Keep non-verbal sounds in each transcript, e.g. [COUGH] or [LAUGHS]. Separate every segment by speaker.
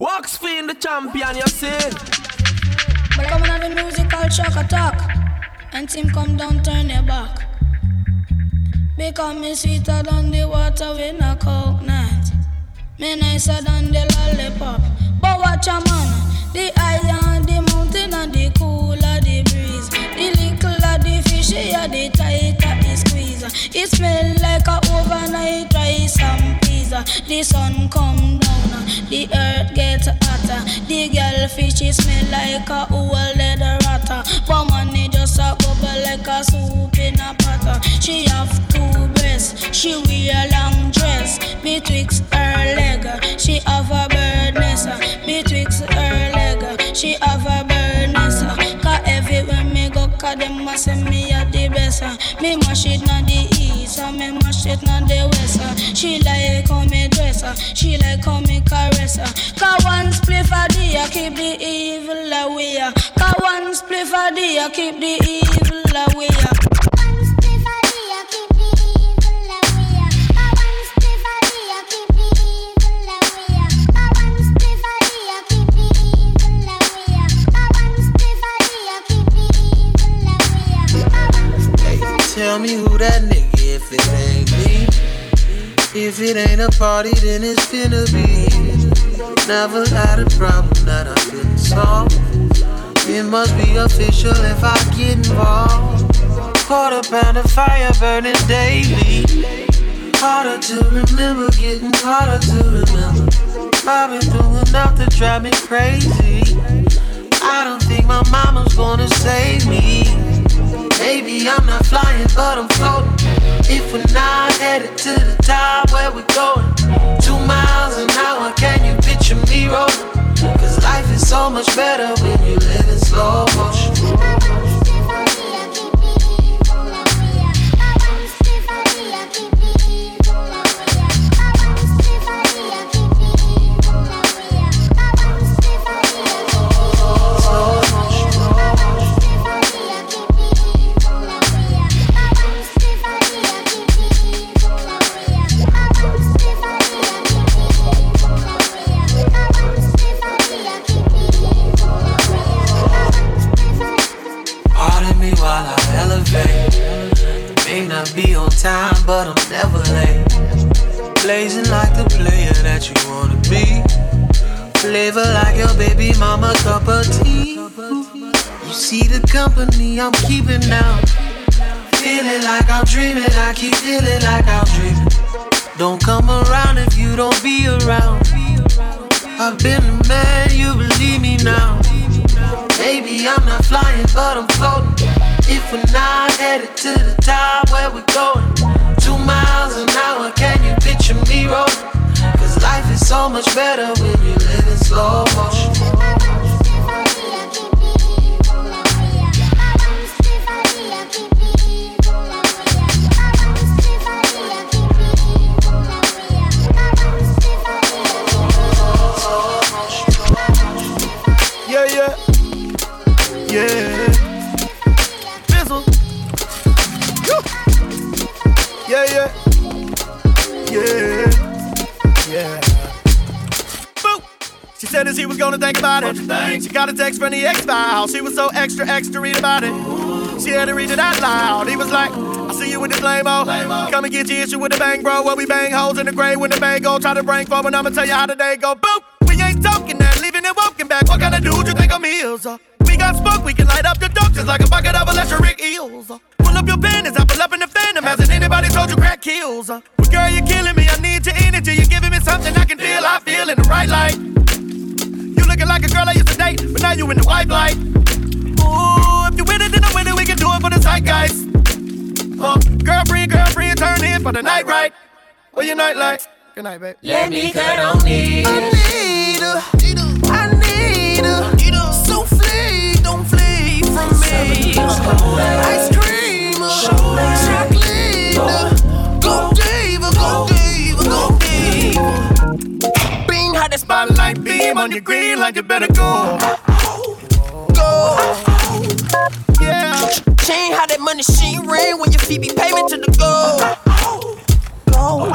Speaker 1: Wax Fiend the champion, you see?
Speaker 2: But coming on the musical shock attack. And team come down, turn your back. Because me sweeter than the water with a coconut. Me nicer than the lollipop. But watch a man, the higher the mountain and the cooler the breeze. The little of the fishy, tighter the squeeze. It smell like a overnight rice and peas. The sun come down, the earth get hotter. The girl fishy smell like a old leather ratter. But money just a bubble like a soup in a pot. She have two breasts, she wear a long dress betwixt her leg. She have a bird nest betwixt her leg. She have a cause them must say me a the best. Uh. Me mash it na the east, and me mash it na the west. Uh. She like how me dress, she like how me caress. Cause one split for the keep the evil away. Cause one split for the keep the evil away.
Speaker 3: Tell me who that nigga if it ain't me. If it ain't a party, then it's finna be. Never had a problem that I couldn't solve. It must be official if I get involved. Quarter pound of fire burning daily. Harder to remember, getting harder to remember. I've been through enough to drive me crazy. I don't think my mama's gonna save me. Maybe I'm not flying, but I'm floating. If we're not headed to the top, where we going? Two miles an hour, can you picture me rolling? Cause life is so much better when you live in slow motion. Be on time, but I'm never late. Blazing like the player that you wanna be. Flavor like your baby mama cup of tea. You see the company I'm keeping now. Feeling like I'm dreaming, I keep feeling like I'm dreaming. Don't come around if you don't be around. I've been a man, you believe me now. Maybe I'm not flying, but I'm floating. If we're not headed to the top, where we going? Two miles an hour, can you picture me rolling? Cause life is so much better when you live in slow motion.
Speaker 4: Yeah, yeah. Yeah. Yeah. Boo. She said as he was gonna think about it. She got a text from the X file. She was so extra, extra read about it. She had to read it out loud. He was like, I see you with the flame Come and get your issue with the bang, bro. Where we bang holes in the grave when the bang go. Try to bring forward, I'ma tell you how the day go. Boop. Back. What kind of dude you think I'm is? Uh, we got smoke, we can light up the dope just like a bucket of electric eels. Uh, pull up your pen I pull up in the phantom. Hasn't anybody told you crack kills? Uh, well, girl, you're killing me. I need your energy. You're giving me something I can feel. I feel in the right light. You looking like a girl I used to date, but now you in the white light. Ooh, if you with it, then I'm with it. We can do it for the zeitgeist. Uh, girlfriend, girlfriend, turn in for the night, right? Well, your night light. Good night, babe.
Speaker 3: Let me cut on me.
Speaker 4: I need her. I need So flee, don't flee from me. Ice cream, chocolate. Go diva, go diva, go diva. Beam how the spotlight beam on your green like you better go. Go. Yeah. Chain how that money she ring when your feet be paving to the goal. Go.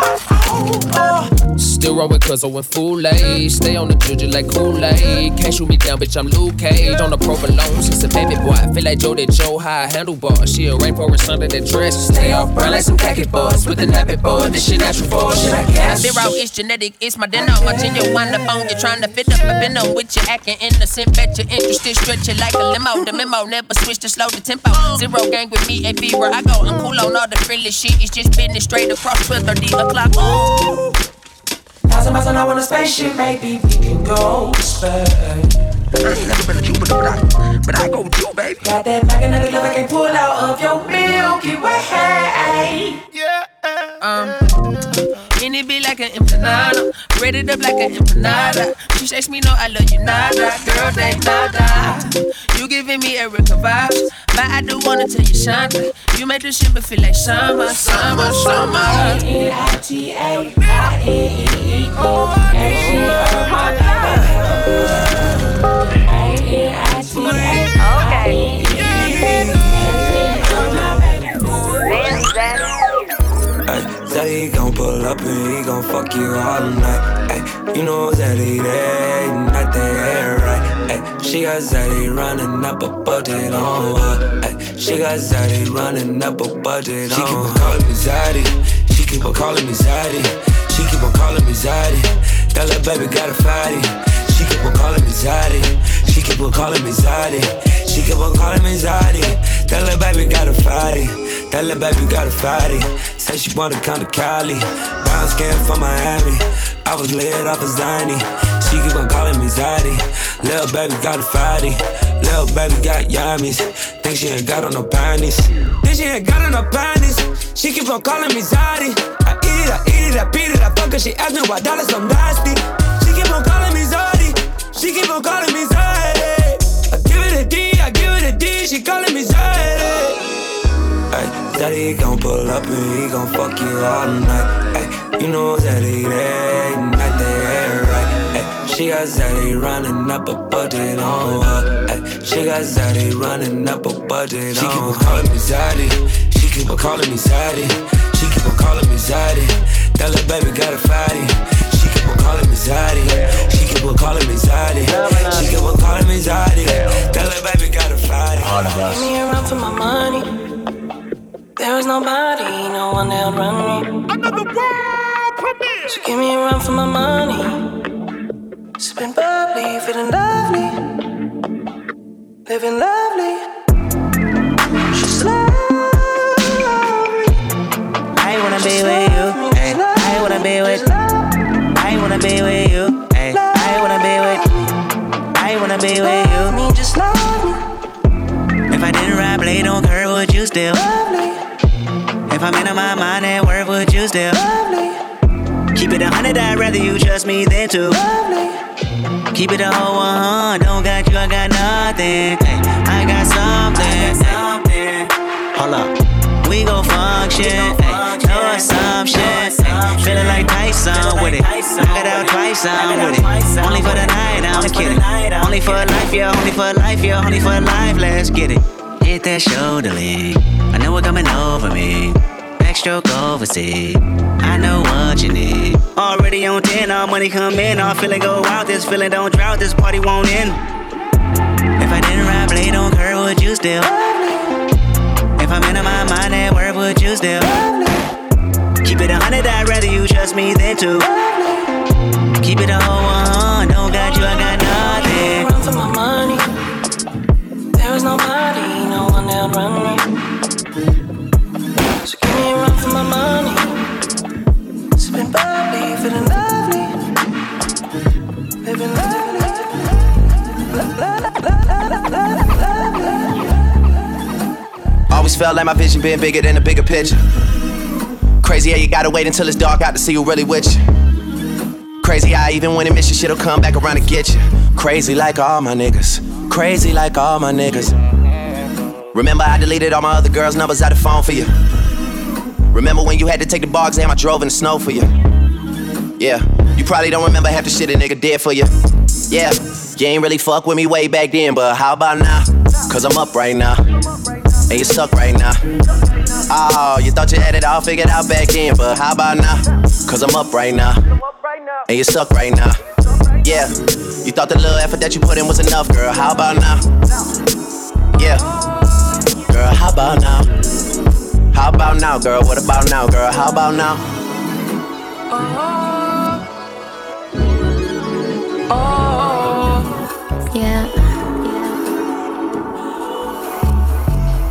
Speaker 4: Uh,
Speaker 5: Still roll with cuz when full age. Stay on the juju like Kool-Aid. Can't shoot me down, bitch, I'm Luke Cage. On the provolone, she's a baby boy. I feel like Joe did Joe high handlebar. She a rainforest under the dress. Stay off brown like some khaki boys with the nappy boy. This shit natural for shit I guess. Zero, it's genetic, it's my dinner. Watching you wind up on you, trying to fit up a venom with you acting innocent. Bet you're interested, stretch it like a limo. The memo never switch to slow the tempo. Zero gang with me, a fever. I go, I'm cool on all the frilly shit. It's just business straight across 12 30 o'clock. Ooh.
Speaker 6: Thousand miles an I want a spaceship, maybe we can go space.
Speaker 5: I ain't never been a Cuban, but I, but I go with you, baby.
Speaker 6: Got that magnetic love I can pull out of your Milky Way.
Speaker 7: Yeah.
Speaker 5: Um. And it be like an empanada, breaded up like an empanada. She says me no, I love you nada, girl, they nada. You giving me Erica vibes, but I do wanna tell you something. You make this shit but feel like summer, summer, summer.
Speaker 6: A-N-I-T-A, I-N-E-E-O, and she heard my
Speaker 8: said he gon' pull up and he gon' fuck you all night. Ay, you know that he there, not there, right? Ay, she got Zaddy running up a budget on her. Ay, she got Zaddy running up a budget on her. She keep on calling me Zaddy. She keep on calling me Zaddy. She keep on calling me Zaddy. That little baby got a fatty. She keep on calling me Zaddy. She keep on calling me Zaddy. She keep on calling me Zaddy. That little baby got a fatty. That little baby got a fatty. Say she wanna come to Cali. Brown skin from Miami. I was lit off a Zany. She keep on calling me Zaddy. Little baby got a fatty. Little baby got yummies. Think she ain't got on no panties. Think she ain't got on no panties. She keep on calling me Zaddy. I eat it, I eat it, I beat it, I fuck her. She ask me why dollars so nasty. She keep on calling me Zaddy. She keep on calling me Zaddy. I give it a D, I give it a D. She calling me Zaddy. Ay, daddy gon' pull up and he gon' fuck you all night. Ay, you know that he there, not there, right? Ay, she got Zaddy running up a budget on her. Ay, she got Zaddy running up a budget she on her. She keep on calling me Zaddy. She keep on calling me Zaddy. She keep on calling me Zaddy. That little baby got a fatty. She keep on calling me Zaddy. She keep on calling me Zaddy. She keep on calling me Zaddy. That little baby got a fatty.
Speaker 9: All of us.
Speaker 6: Give me a run for my money. There is nobody, no one that'll run me.
Speaker 7: Another world premiere.
Speaker 6: So give me a run for my money. Sipping bubbly, feeling lovely. Living lovely. She's lovely.
Speaker 10: I wanna be with you. Eh. I wanna be with. I wanna be with you. I wanna be with. I wanna be with you.
Speaker 6: Me, just love me.
Speaker 10: If I didn't ride blade on curve, would you still? If I'm in my mind at work, would you still?
Speaker 6: lovely,
Speaker 10: Keep it a hundred, I'd rather you trust me than to
Speaker 6: love me.
Speaker 10: Keep it a whole one, don't got you, I got nothing. I got something. ay. Hold up. We gon' function, ay, no assumption. ay. Feeling like Tyson with it. Knock it out twice, I'm with it. Only for the night, I'm kidding. Only for life, yeah, only for life, yeah, only for life, let's get it. Hit that shoulder lean. I know what coming over me. Backstroke overseas. I know what you need. Already on 10, all money come in. All feeling go out. This feeling don't drought. This party won't end. If I didn't ride blade on curve, would you still? If I'm in my mind at work, would you still? Keep it a hundred, I'd rather you trust me than two. Keep it a whole one, oh don't got you, I got nothing.
Speaker 6: Run for my money. There is nobody, no one that'll run me.
Speaker 11: Felt like my vision been bigger than the bigger picture. Crazy how you gotta wait until it's dark out to see who really with you. Crazy how even when it miss you, shit'll come back around to get you. Crazy like all my niggas. Crazy like all my niggas. Remember I deleted all my other girls' numbers out the phone for you. Remember when you had to take the bar exam I drove in the snow for you. Yeah, you probably don't remember half the shit a nigga did for you. Yeah, you ain't really fuck with me way back then, but how about now? Cause I'm up right now. And you suck right now. Oh, you thought you had it all figured out back then, but how about now? Cause I'm up right now. and you suck right now. Yeah, you thought the little effort that you put in was enough, girl. How about now? Yeah, girl, how about now? How about now, girl? What about now, girl? How about now?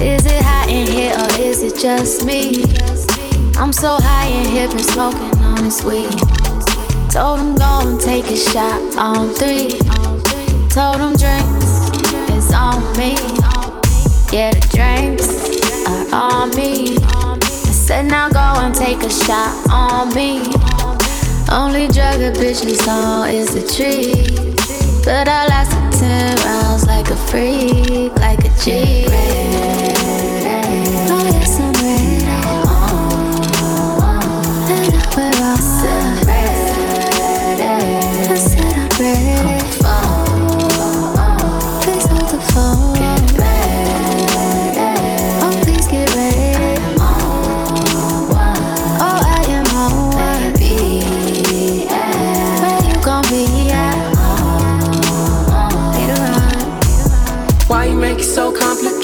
Speaker 9: Is it hot in here or is it just me? I'm so high in here, been smoking on this weed. Told him go and take a shot on three. Told him drinks is on me. Yeah, the drinks are on me. I said now go and take a shot on me. Only drug a bitch is on is the tree. But I lasted ten like a freak, like a G.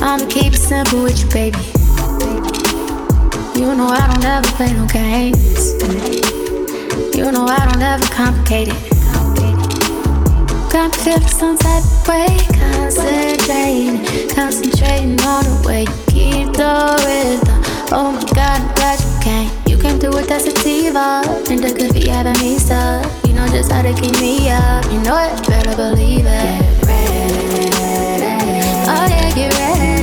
Speaker 9: I'ma keep it simple with you, baby. You know I don't ever play no games. You know I don't ever complicate it. Got me feeling some type of way, concentrating, concentrating on the way you keep the rhythm. Oh my God, I'm glad you came. You came through with that sativa, and the could be having me stuck. You know just how to keep me up. You know it, better believe it. Yeah, get ready.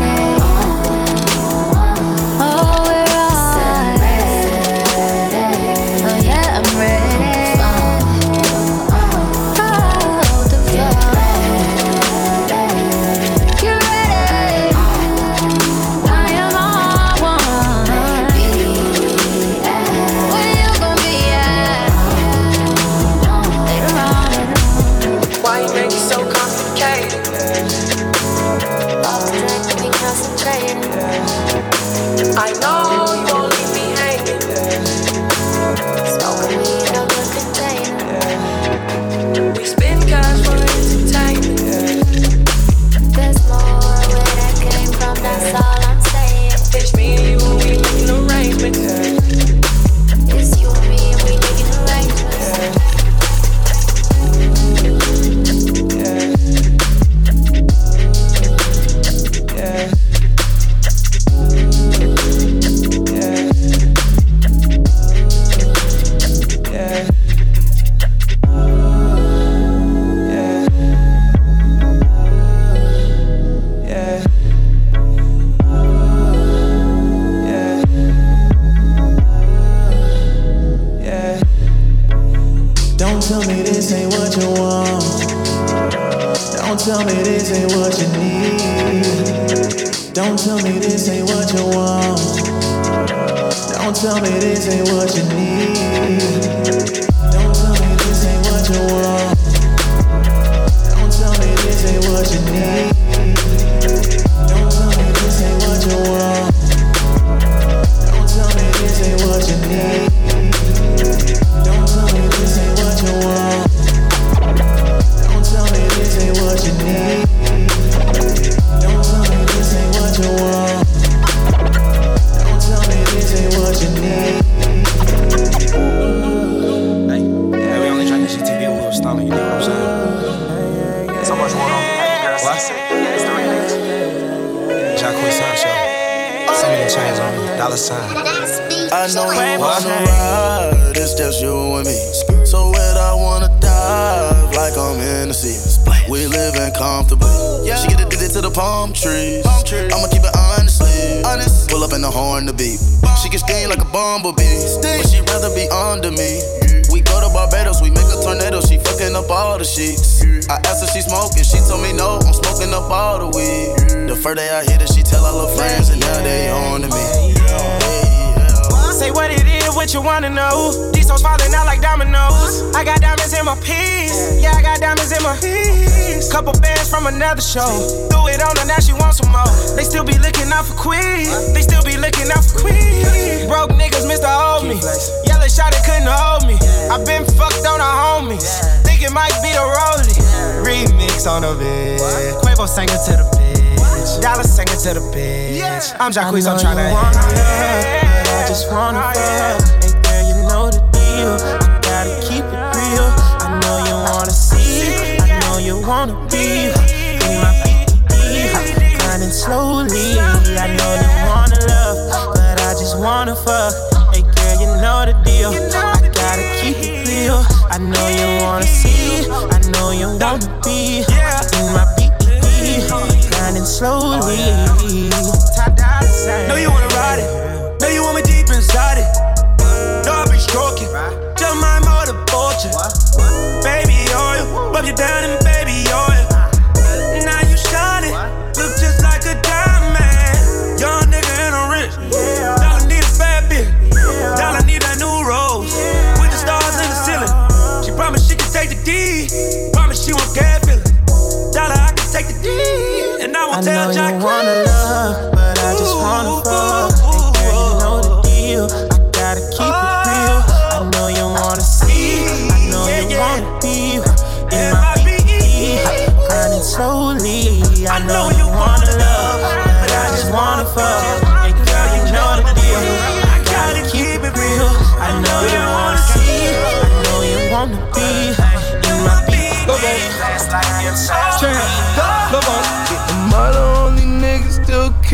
Speaker 12: Don't tell me this ain't what you want.
Speaker 13: Up sheets. I asked her she smoking, she told me no. I'm smoking up all the weed. The first day I hit her, she tell all her friends, and now they on to me.
Speaker 8: Say what it is, what you wanna know. These hoes falling out like dominoes. I got diamonds in my piece. Yeah, I got diamonds in my piece. Couple bands from another show. Threw it on her, now she wants some more. They still be looking out for Queen. They still be looking out for Queen. Broke niggas, Mr. Hold Me. Yellow shot, it couldn't hold me. I been fucked on the homies. It might be the rollie. Remix on the bed. Quavo singing to the bitch. Dollar singing to the bitch. I'm Jacquees, I'm tryna.
Speaker 12: I just wanna fuck. Hey girl, you know the deal. I gotta keep it real. I know you wanna see. I know you wanna be in my BD. Grinding slowly. I know you wanna love, but I just wanna fuck. Hey girl, you know the deal. I know you wanna see. I know you wanna be in my BD. Grinding slowly.
Speaker 8: Know you wanna ride it. Know you want me deep inside it. Know I be stroking. Just my motor fortune. Baby oil. Rub you down I won't
Speaker 12: I
Speaker 8: tell
Speaker 12: know
Speaker 8: Jack
Speaker 12: you wanna love, but I just wanna fuck.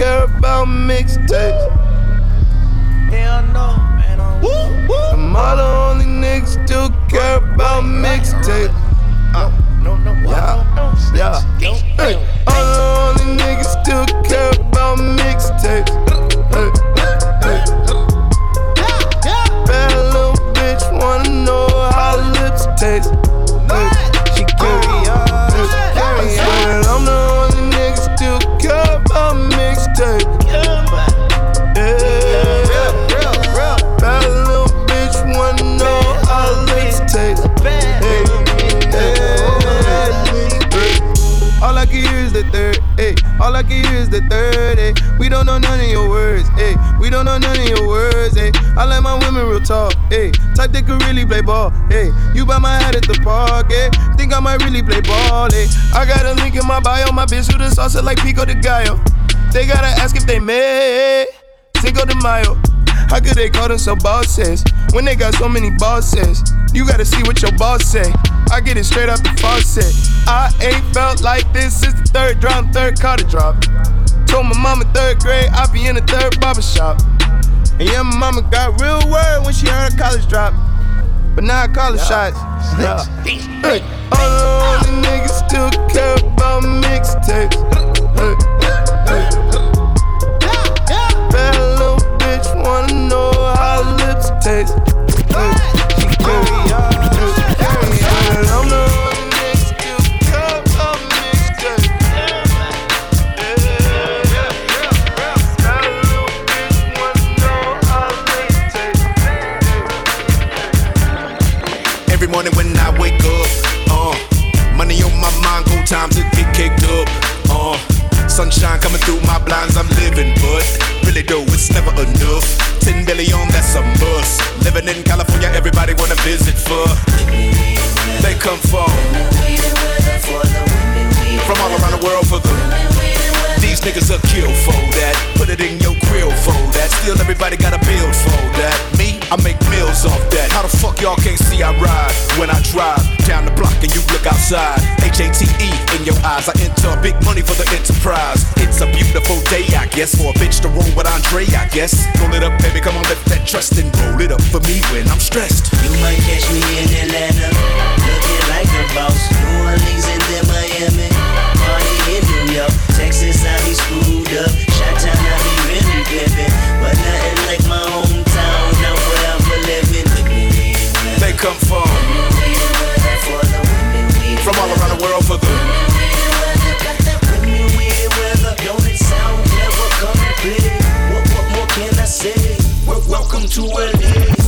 Speaker 7: Care about mixtapes?
Speaker 13: Hell no, man.
Speaker 7: Am I the only nigga still care about mixtapes? Don't know none of your words, ayy. We don't know none of your words, ayy. I like my women real talk, ayy. Type that could really play ball, ayy. You buy my hat at the park, ayy. Think I might really play ball, ayy. I got a link in my bio, my bitch with a salsa like Pico de Gallo. They gotta ask if they made Cinco de Mayo. How could they call themselves bosses when they got so many bosses? You gotta see what your boss say. I get it straight out the faucet. I ain't felt like this since the third drop, third Carter drop. Told my mama third grade I be in the third barber shop. And yeah, my mama got real worried when she heard college drop. But now I call shots. Yeah. Hey, all the niggas still care about mixtapes. Hey, hey. Bad little bitch wanna know how lips taste. Hey, she carry on.
Speaker 14: Sunshine coming through my blinds, I'm living, but really though, it's never enough. 10 billion, that's a must. Living in California, everybody wanna visit for. They come from from all around the world for the. These niggas are kill for that. Put it in your grill for that. Still, everybody got I make meals off that. How the fuck y'all can't see I ride when I drive down the block and you look outside? H A T E in your eyes. I enter big money for the enterprise. It's a beautiful day, I guess, for a bitch to roll with Andre, I guess. Roll it up, baby, come on, lift that trust and roll it up for me when I'm stressed.
Speaker 15: You might catch me in Atlanta, looking like a boss. New Orleans and then Miami, party in New York. Texas, I be screwed up. Shot I be really pimpin'. But nothing like
Speaker 14: come from, from all around the world for the What, what more can I say?
Speaker 15: Welcome to LA.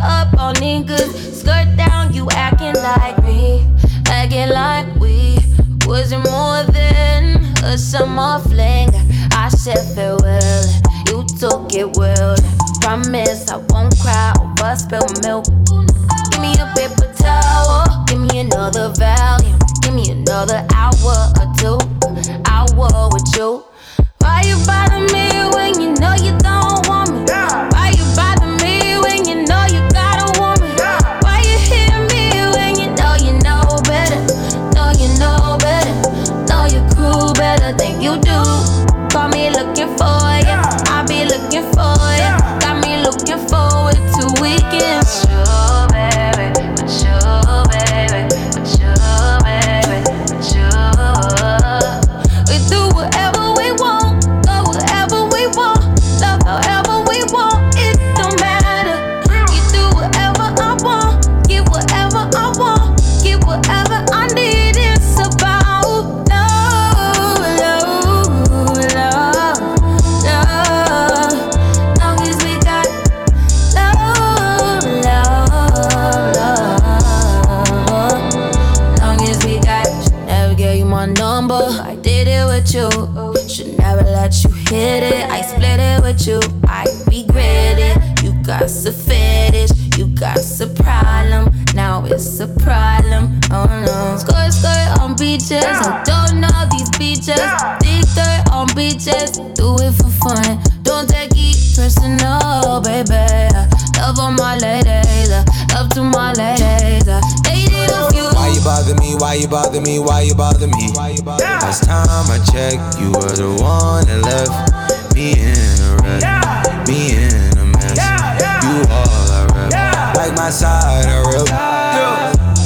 Speaker 9: up on niggas. Skirt down, you acting like me. Acting like we wasn't more than a summer fling. I said farewell, you took it well. Promise I won't cry over spilled milk. Give me a paper towel, give me another volume. Give me another hour or two, hour with you. Why you bother me? with you. Oh, should never let you hit it. I split it with you. I regret it. You got a fetish. You got a problem. Now
Speaker 16: it's a problem. Oh no. Score, score on beaches. I don't know these beaches. Dig dirt on beaches. Do it for fun. Don't take it personal, baby. Love on my ladies. Love to my ladies. They did a
Speaker 8: why you bother me? Why you bother me? Why you bother me? Last time I checked, you were the one that left me in a wreck, me in a mess. You all I rep, like my side I rep.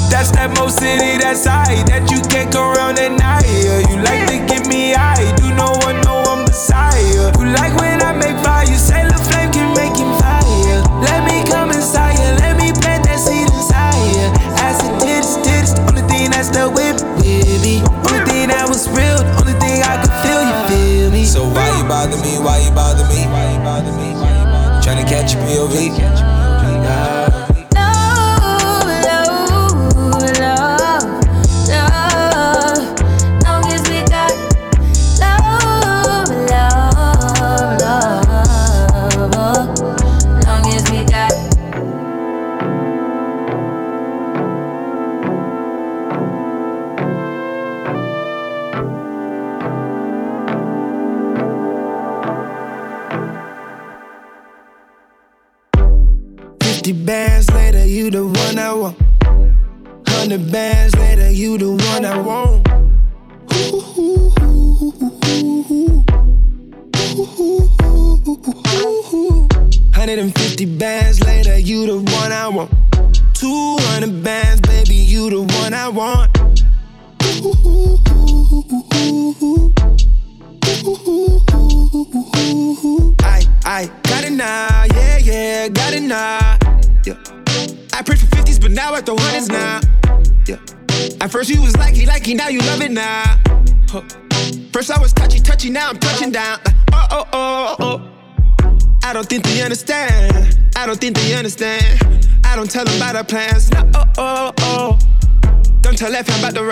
Speaker 12: That's that Mo City, that side that you can't go around at night. Yeah, you like to get me high, do no one know I'm beside you. You like when I make fire, you say you
Speaker 8: bother me? Why you bother me? Why you bother me? Trying to catch a POV.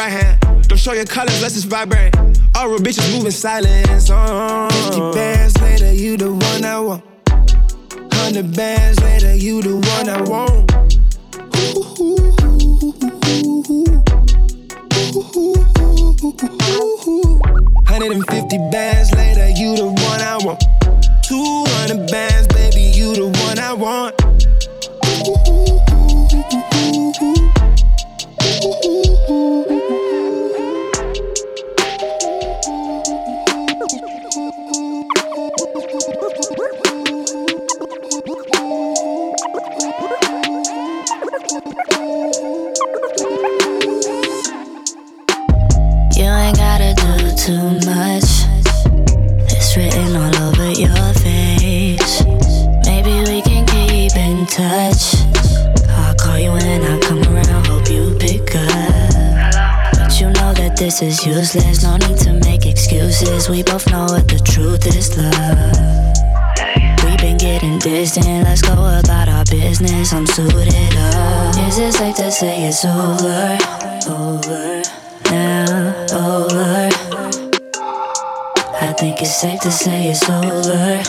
Speaker 12: Right hand. Don't show your colors unless it's vibrant. All real bitches moving silence. Oh. 50 bands later, you the one I want. 100 bands later, you the one I want. 150 bands later,
Speaker 16: it's over? Over now, over. I think it's safe to say it's over.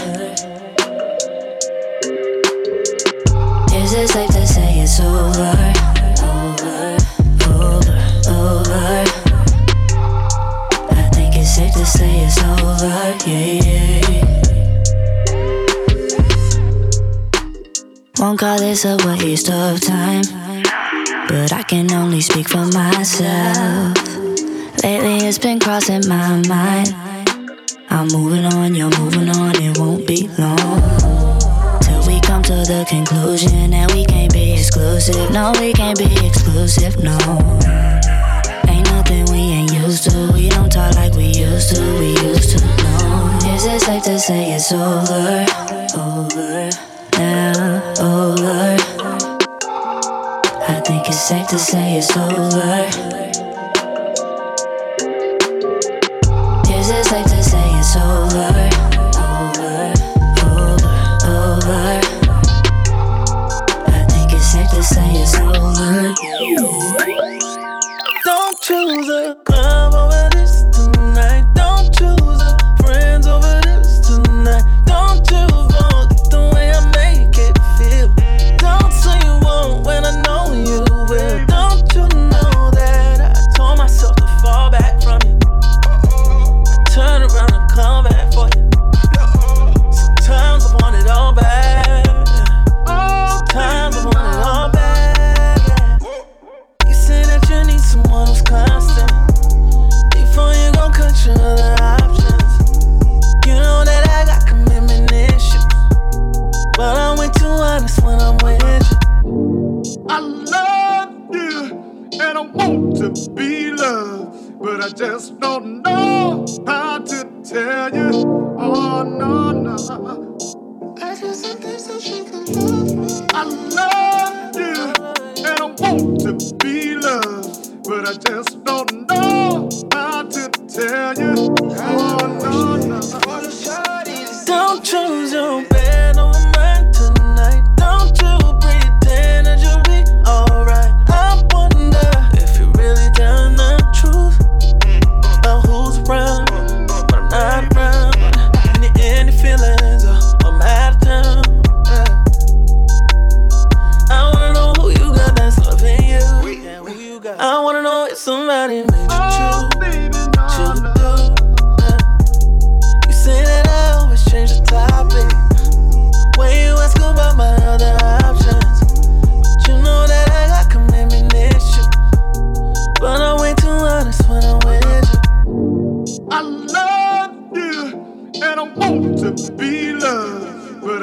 Speaker 16: Is it safe to say it's over? Over, over, over. I think it's safe to say it's over. Won't call this a waste of time. But I can only speak for myself. Lately it's been crossing my mind. I'm moving on, you're moving on, it won't be long. Till we come to the conclusion that we can't be exclusive. No, we can't be exclusive, no. Ain't nothing we ain't used to. We don't talk like we used to, we used to know. Is it safe to say it's over? Over, now, over. Safe to say it's over.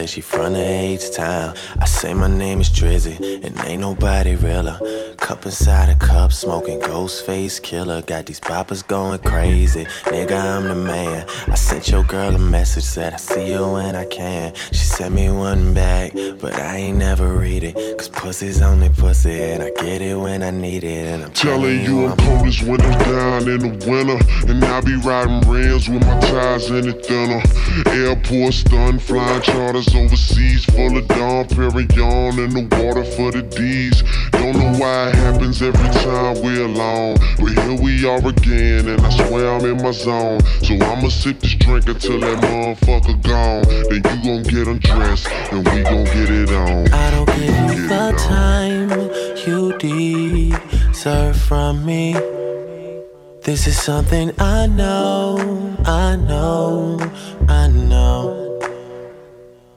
Speaker 16: say
Speaker 17: she from the H town. I say my name is Drizzy, and ain't nobody realer. Cup inside a cup, smoking Ghostface Killah. Got these poppers going crazy. Nigga, I'm the man. I sent your girl a message, said I see you when I can. She sent me one back, but I ain't never read it. Cause pussy's only pussy, and I get it when I need it. And I'm
Speaker 18: Telling you I'm cold as winter down in the winter. And I be riding rims with my tires in the thinner. Airport stun, flying charters overseas. Full of Dom Perignon in the water for the D's. Don't know why it happens every time we're alone. But here we are again, and I swear I'm in my zone. So I'ma sip this drink until that motherfucker gone. Then you gon' get undressed, and we gon' get it on.
Speaker 17: I don't give you the time you deserve from me. This is something I know, I know, I know.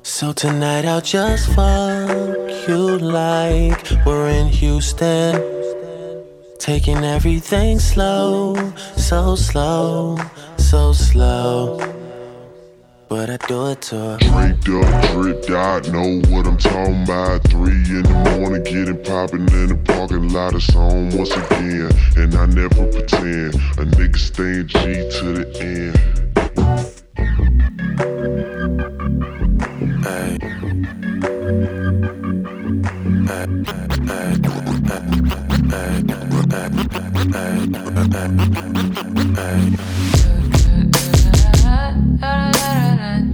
Speaker 17: So tonight I'll just fuck you like we're in Houston. Taking everything slow, so slow, so slow. But I do it to her.
Speaker 18: Draped up, dripped out, know what I'm talking about. Three in the morning, getting poppin' in the parking lot. It's on once again, and I never pretend. A nigga staying G to the end.
Speaker 17: Ay. Ay, ay, ay, ay, ay, ay, ay.
Speaker 6: It's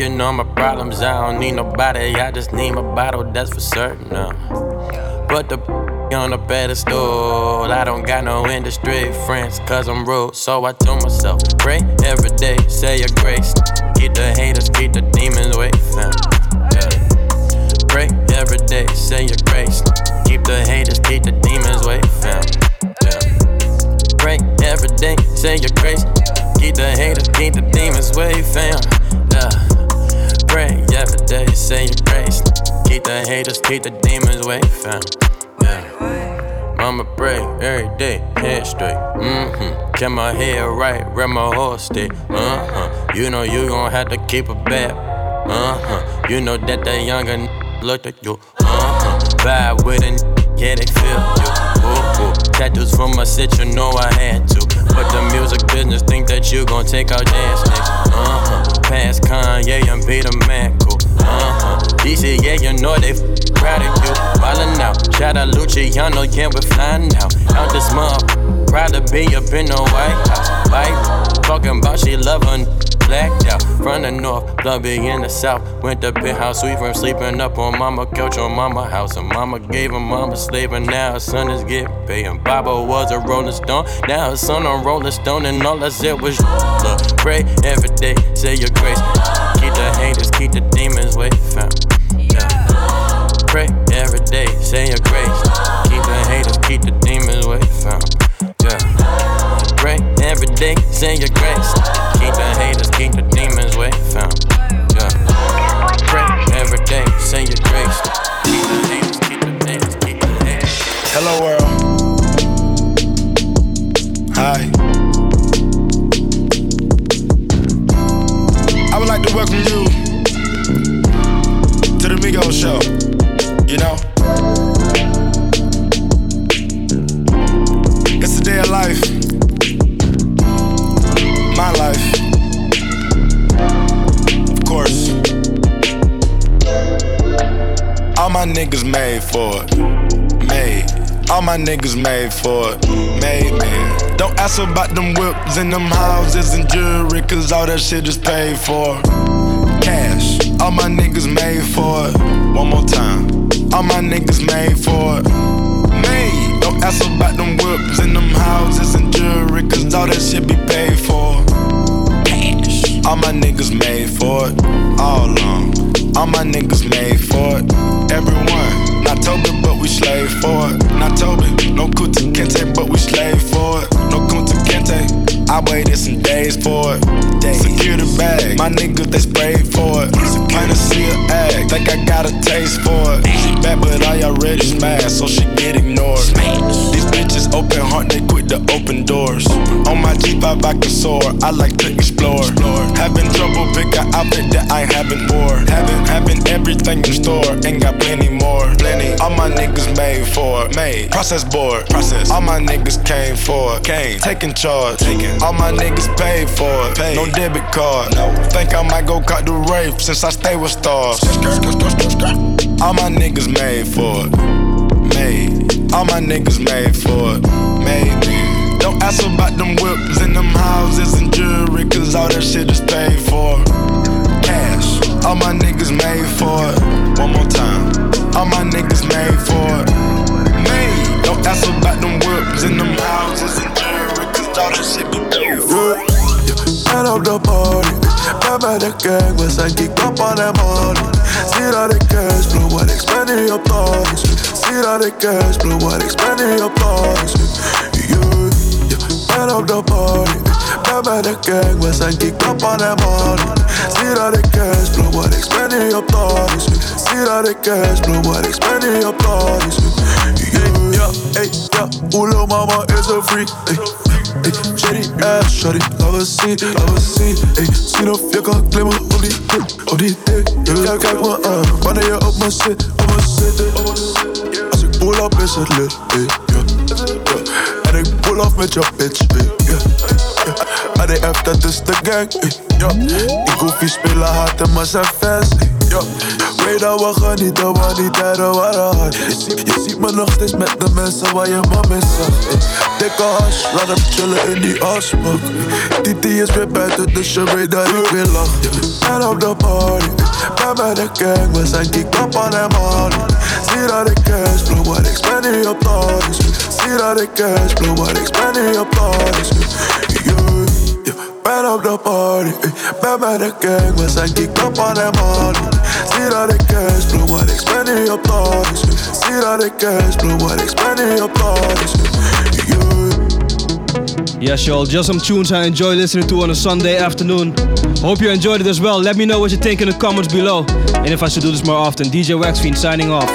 Speaker 19: drinking all my problems. I don't need nobody, I just need my bottle, that's for certain. Uh. Put the [LAUGHS] on a pedestal. I don't got no industry friends, cause I'm rude. So I told myself, pray every day, say your grace. Keep the haters, keep the demons away, fam. Yeah. Pray every day, say your grace. Keep the haters, keep the demons away, fam. Yeah. Pray every day, say your grace. Keep the haters, keep the demons away, fam. Yeah. Pray every day, say your grace. Keep the haters, keep the demons away, fam. Yeah. Mama pray every day, head straight. Mm-hmm. Kept my head right, where my horse stay. Uh-huh. You know you gon' have to keep a bad. Uh-huh. You know that that younger n- looked at you. Uh-huh. Vibe with a n- yeah, they feel you. Ooh, ooh. Tattoos from my set, you know I had to. But the music business think that you gon' take our dance next. Uh-huh. Past Kanye and be the man, cool. Uh-huh. DC, yeah, you know they f- proud of you. Ballin' out. Shout out Luciano, yeah, we're flying out. Out this month. Proud to be up in the White House. White, talking about she her blacked out. From the north, blood in the south. Went to penthouse suite from sleeping up on mama couch on mama house. And mama gave him mama slave, and now her son is getting paid. And Baba was a rolling stone, now her son on rolling stone, and all I said was look, pray every day, say your grace. Keep the haters, keep the demons away, fam. Yeah. Pray every day, say your grace. Keep the haters, keep the demons away, fam. Pray every day, say your grace. Keep the haters, keep the
Speaker 20: for it. Made. All my niggas made for it. Made, man. Don't ask about them whips and them houses and jewelry, cause all that shit is paid for. Cash. All my niggas made for it. One more time. All my niggas made for it. Made. Don't ask about them whips and them houses and jewelry, cause all that shit be paid for. Cash. All my niggas made for it. All along. All my niggas made for it. Everyone. Not Toby, but we slave for it. Not Toby. No Kunta Kinte, but we slave for it. No Kunta Kinte. I waited some days for it. Secure the bag. My niggas, they sprayed for it. Kinda see her egg. Think I got a taste for it. I already smashed, so she get ignored. These bitches open heart, they quit the open doors. On my G5, I can soar. I like to explore. Having trouble, pick an outfit that I haven't wore. Having, having everything in store, ain't got plenty more. Plenty. All my niggas made for it. Made. Process board. Process. All my niggas came for it. Came. Taking charge. Taking. All my niggas paid for it. Paid. No debit card. No. Think I might go cut the rape since I stay with stars. All my niggas made for it. Made. All my niggas made for it. Made. Don't ask about them whips and them houses and jewelry, cause all that shit is paid for. Cash. All my niggas made for it. One more time. All my niggas made for it. Made. Don't ask about them whips and them houses and jewelry, cause all that shit be paid for.
Speaker 21: Turn up the party, back by the gang, was I kick up on that money. See all the cash flow, what expanding your thoughts. See all the cash flow, what expanding your thoughts. Yeah, yeah. Turn up the party, back by the gang, was I kick up on that money. See all the cash flow, what expanding your thoughts. See all the cash flow, what expanding your thoughts. Yeah, yeah, hey, yeah. Ooh, little mama is a freak. Ey, shady ass, shorty, love a scene, love a scene Ey, zie of je kan klimmen op die dik, op die dik Je kijk, kijk me aan, wanneer je op me zit, op me zit Als ik pull up is het lit, ey, yeah. En ik pull off met je bitch, yeah. yeah. ADF, dat is de gang, ey, yeah. Ik hoef je spelen hard en maar zijn fans, ey, yeah. Weet dat we genieten, want die tijden waren hard. Je ziet, je ziet me nog steeds met de mensen waar je man mee zag. ey. Dikke hash, laat hem chillen in die asbak. Eh. Titi is weer buiten, dus je weet dat ik weer lach. Eh. En op de party, ben bij de gang, we zijn op aan hem money. Zie dat ik cash flow, wat ik spend niet op toddies. Zie dat ik cash flow, wat ik spend niet op toddies. Ben op de party, ey. ben bij de gang, we zijn geek op aan hem money. Zie dat ik cash wat ik spend niet op toddies. Zie dat ik cash wat ik spend niet op toddies.
Speaker 22: Yes, y'all. Just some tunes I enjoy listening to on a Sunday afternoon. Hope you enjoyed it as well. Let me know what you think in the comments below. And if I should do this more often, DJ Waxfiend signing off.